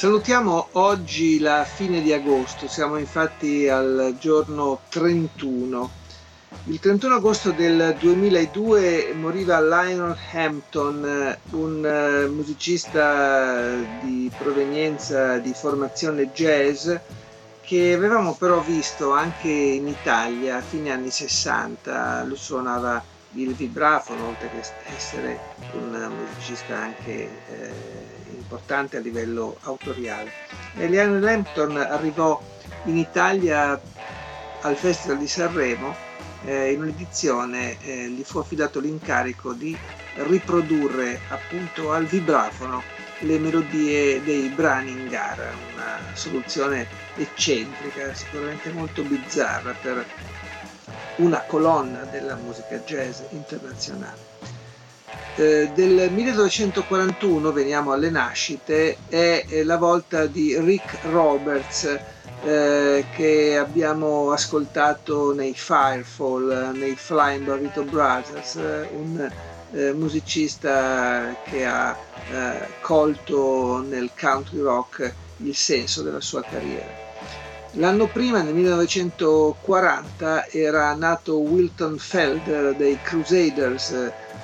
Salutiamo oggi la fine di agosto, siamo infatti al giorno 31. Il 31 agosto del 2002 moriva Lionel Hampton, un eh, musicista di provenienza di formazione jazz che avevamo però visto anche in Italia a fine anni 60. Lui suonava il vibrafono, oltre che essere un musicista anche eh, importante a livello autoriale. Eliane Lampton arrivò in Italia al Festival di Sanremo eh, in un'edizione eh, gli fu affidato l'incarico di riprodurre appunto al vibrafono le melodie dei brani in gara, una soluzione eccentrica, sicuramente molto bizzarra per una colonna della musica jazz internazionale. Eh, del 1941, veniamo alle nascite, è la volta di Rick Roberts eh, che abbiamo ascoltato nei Firefall, nei Flying Burrito Brothers, un eh, musicista che ha eh, colto nel country rock il senso della sua carriera. L'anno prima, nel 1940, era nato Wilton Felder dei Crusaders,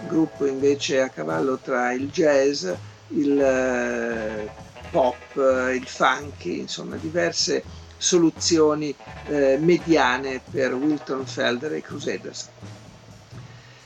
gruppo invece a cavallo tra il jazz, il eh, pop, il funky, insomma diverse soluzioni eh, mediane per Wilton Felder e Crusaders.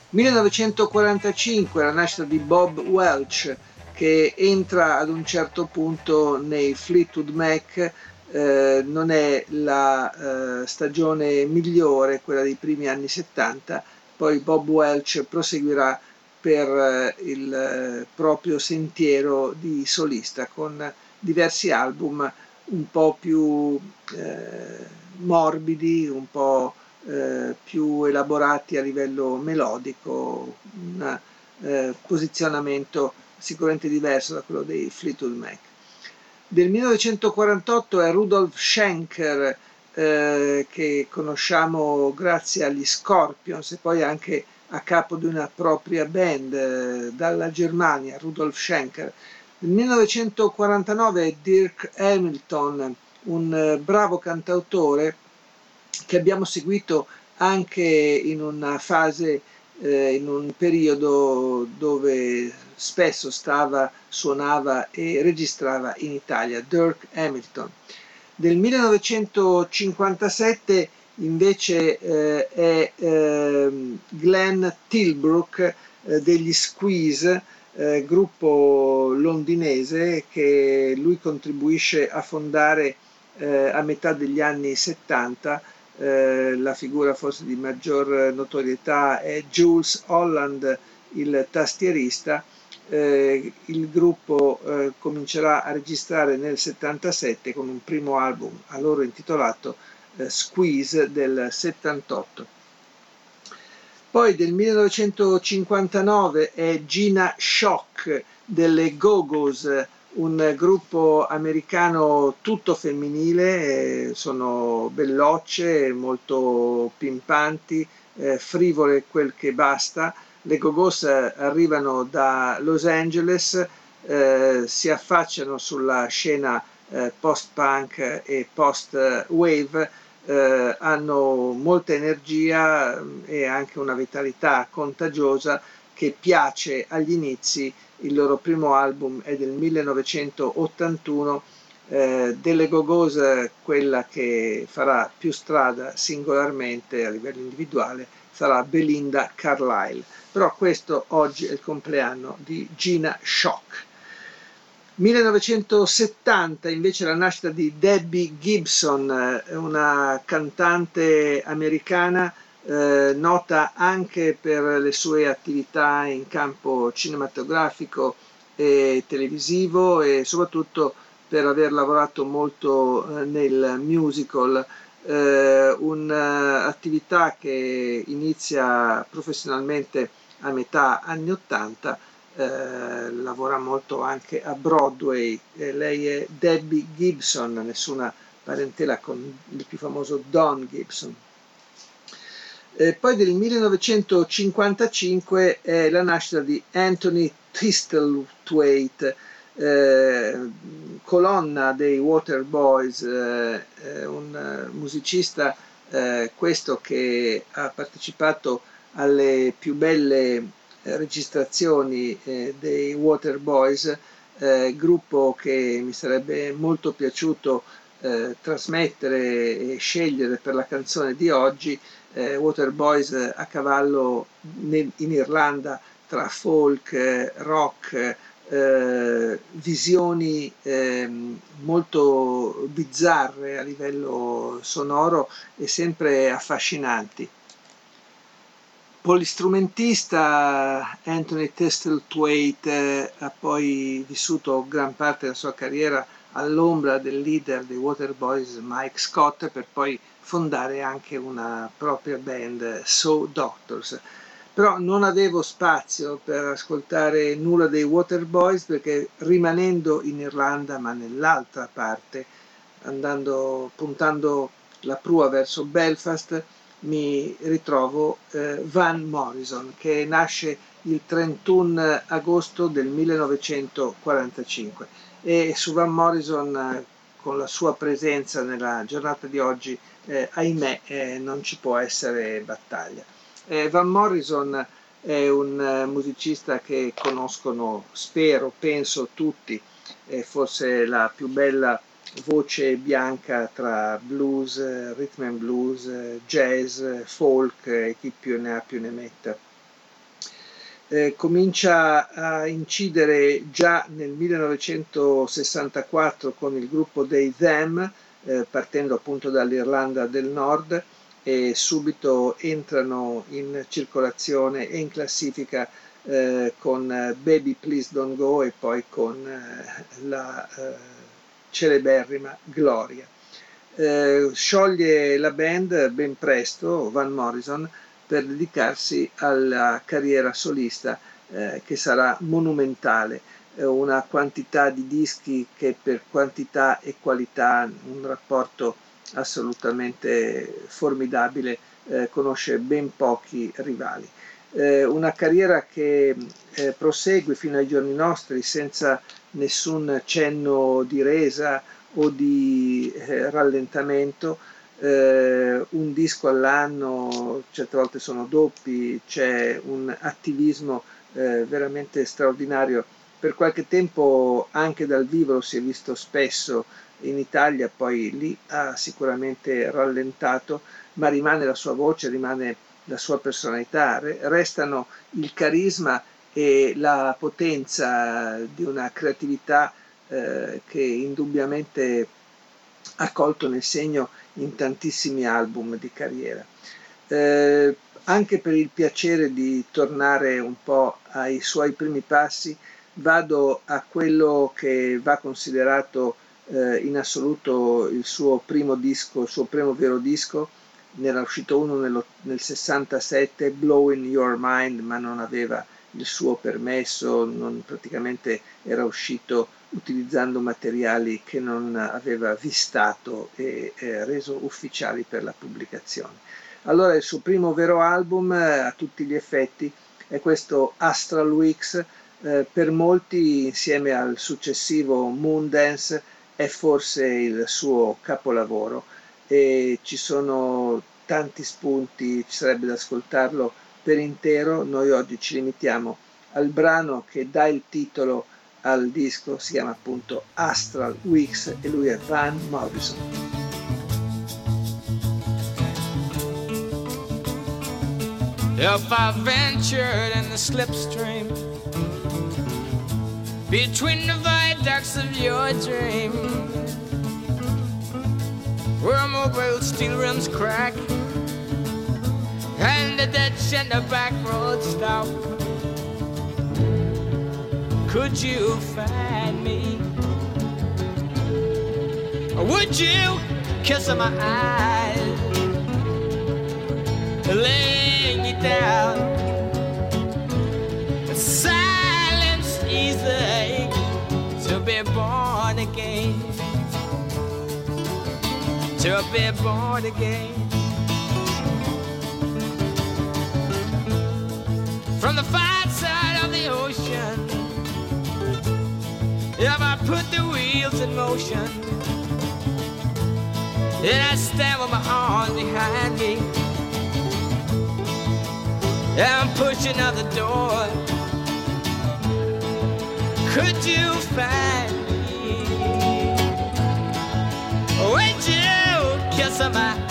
1945 la nascita di Bob Welch che entra ad un certo punto nei Fleetwood Mac eh, non è la eh, stagione migliore, quella dei primi anni 70, poi Bob Welch proseguirà per eh, il eh, proprio sentiero di solista con diversi album un po' più eh, morbidi, un po' più elaborati a livello melodico, un posizionamento sicuramente diverso da quello dei Fleetwood Mac. Del 1948 è Rudolf Schenker eh, che conosciamo grazie agli Scorpions e poi anche a capo di una propria band eh, dalla Germania, Rudolf Schenker. Nel 1949 è Dirk Hamilton, un eh, bravo cantautore che abbiamo seguito anche in una fase, eh, in un periodo dove spesso stava, suonava e registrava in Italia, Dirk Hamilton. Del 1957 invece eh, è eh, Glenn Tilbrook eh, degli Squeeze, eh, gruppo londinese che lui contribuisce a fondare eh, a metà degli anni 70 eh, la figura forse di maggior notorietà è Jules Holland, il tastierista, eh, il gruppo eh, comincerà a registrare nel 77 con un primo album a loro intitolato Squeeze del 78. Poi del 1959 è Gina Shock delle Go-Go's, un gruppo americano tutto femminile, eh, sono bellocce, molto pimpanti, eh, frivole quel che basta, le Gogos arrivano da Los Angeles, eh, si affacciano sulla scena eh, post-punk e post-wave, eh, hanno molta energia mm, e anche una vitalità contagiosa che piace agli inizi. Il loro primo album è del 1981. Eh, delle Gogos, quella che farà più strada singolarmente a livello individuale, sarà Belinda Carlisle però questo oggi è il compleanno di Gina Shock. 1970 invece la nascita di Debbie Gibson, eh, una cantante americana eh, nota anche per le sue attività in campo cinematografico e televisivo e soprattutto per aver lavorato molto eh, nel musical, eh, un'attività che inizia professionalmente a metà anni 80, eh, lavora molto anche a Broadway, eh, lei è Debbie Gibson, nessuna parentela con il più famoso Don Gibson. Eh, poi del 1955 è la nascita di Anthony Thistlethwaite, eh, colonna dei Waterboys, eh, un musicista questo che ha partecipato alle più belle registrazioni eh, dei Waterboys, eh, gruppo che mi sarebbe molto piaciuto eh, trasmettere e scegliere per la canzone di oggi, eh, Waterboys a cavallo in Irlanda tra folk, rock, eh, visioni eh, molto bizzarre a livello sonoro e sempre affascinanti. Polistrumentista Anthony Thistlethwaite eh, ha poi vissuto gran parte della sua carriera all'ombra del leader dei Waterboys Mike Scott per poi fondare anche una propria band, So Doctors. Però non avevo spazio per ascoltare nulla dei Waterboys perché rimanendo in Irlanda ma nell'altra parte, andando, puntando la prua verso Belfast, mi ritrovo eh, Van Morrison che nasce il 31 agosto del 1945 e su Van Morrison eh, con la sua presenza nella giornata di oggi eh, ahimè eh, non ci può essere battaglia. Eh, Van Morrison è un eh, musicista che conoscono, spero, penso tutti, è forse la più bella voce bianca tra blues, rhythm and blues, jazz, folk e chi più ne ha più ne metta. Eh, comincia a incidere già nel 1964 con il gruppo dei Them, eh, partendo appunto dall'Irlanda del Nord e subito entrano in circolazione e in classifica eh, con Baby Please Don't Go e poi con eh, la eh, celeberrima Gloria. Eh, scioglie la band ben presto, Van Morrison, per dedicarsi alla carriera solista eh, che sarà monumentale, eh, una quantità di dischi che per quantità e qualità un rapporto assolutamente formidabile, eh, conosce ben pochi rivali. Eh, una carriera che eh, prosegue fino ai giorni nostri senza nessun cenno di resa o di eh, rallentamento, eh, un disco all'anno, certe volte sono doppi, c'è un attivismo eh, veramente straordinario. Per qualche tempo anche dal vivo lo si è visto spesso in Italia, poi lì ha sicuramente rallentato, ma rimane la sua voce, rimane la sua personalità, restano il carisma e la potenza di una creatività eh, che indubbiamente ha colto nel segno in tantissimi album di carriera. Eh, anche per il piacere di tornare un po' ai suoi primi passi, vado a quello che va considerato eh, in assoluto il suo primo disco, il suo primo vero disco, ne era uscito uno nello, nel 67, Blowing Your Mind, ma non aveva il suo permesso, non, praticamente era uscito utilizzando materiali che non aveva vistato e eh, reso ufficiali per la pubblicazione. Allora il suo primo vero album eh, a tutti gli effetti è questo Astral Weeks, eh, per molti insieme al successivo Moondance è forse il suo capolavoro e ci sono tanti spunti, ci sarebbe da ascoltarlo per intero, noi oggi ci limitiamo al brano che dà il titolo al disco, si chiama appunto Astral Weeks e lui è Van Morrison. If I ventured in the slipstream between the viaducts of your dream, where mobile steel rims crack and the ditch and the back road stop. could you find me? Or would you kiss my eyes, laying you down? Silence easy to be born again, to be born again. The wheels in motion, and I stand with my arms behind me, and I'm pushing out the door. Could you find me? Would you kiss my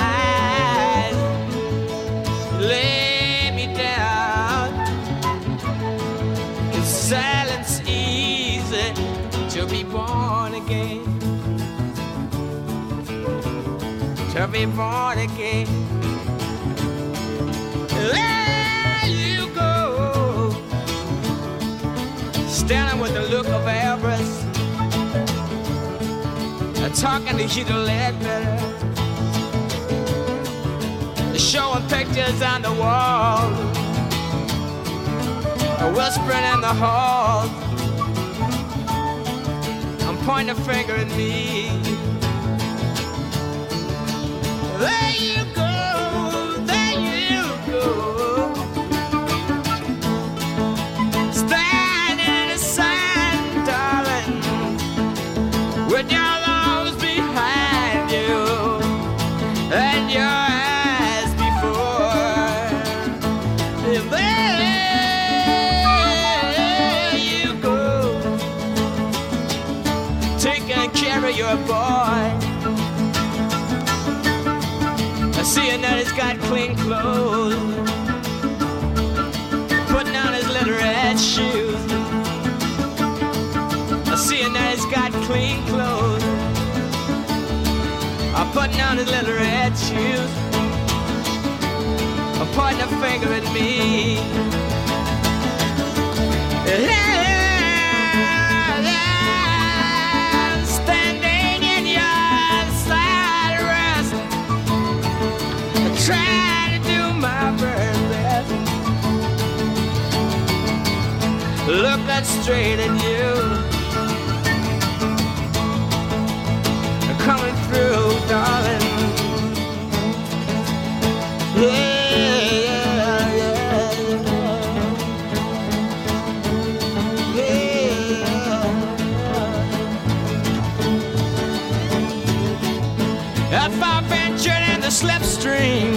be born again? To be born again. There you go. Standing with the look of avarice. Talking to Hugh Ledbetter. Showing pictures on the wall. Whispering in the hall. I'm a finger at me. There you your boy. I see that he's got clean clothes, putting on his little red shoes. I see that he's got clean clothes, putting on his little red shoes. Pointing a finger at me. Looking straight at you. Coming through, darling. Yeah, yeah, yeah. Yeah. If I ventured in the slipstream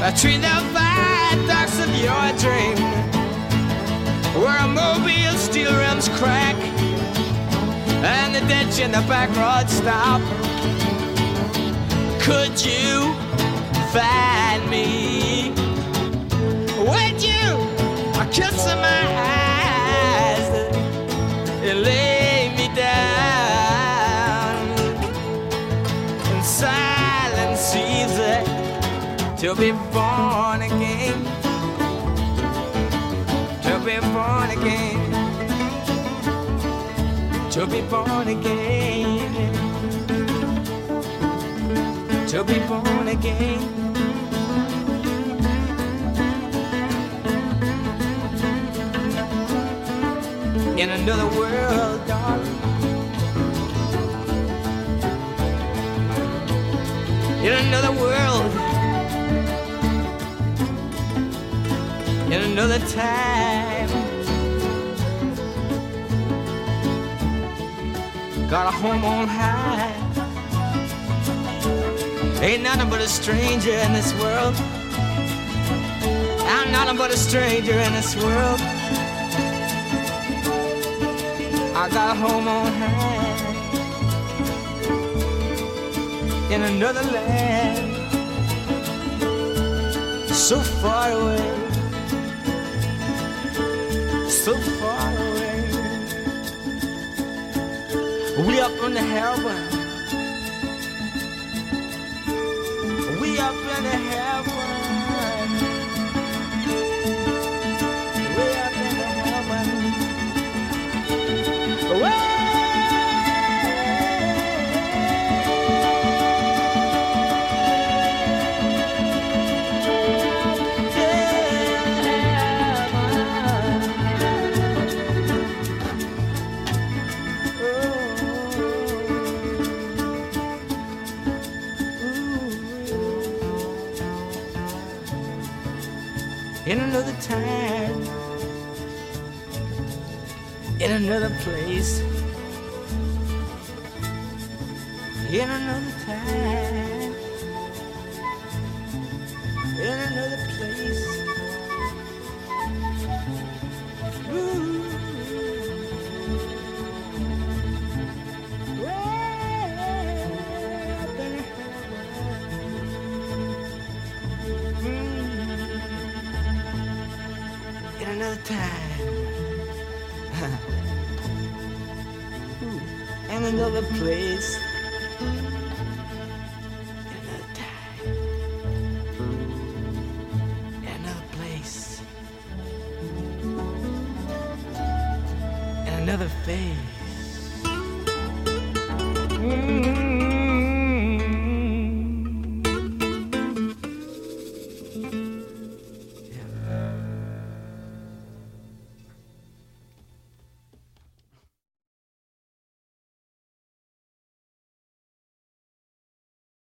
between the viaducts of your dream, a mobile steel rims crack and the ditch in the back road stop, could you find me? Would you a kiss in my eyes and lay me down? in silence easy to be born again. To be born again. To be born again. In another world, darling. in another world, in another time. Got a home on high. Ain't nothing but a stranger in this world. I'm nothing but a stranger in this world. I got a home on high in another land, so far away, so far away. We up in the heaven, we up in the heaven, in another time, in another place. Ooh. Up hmm. in another time. another place. Another face.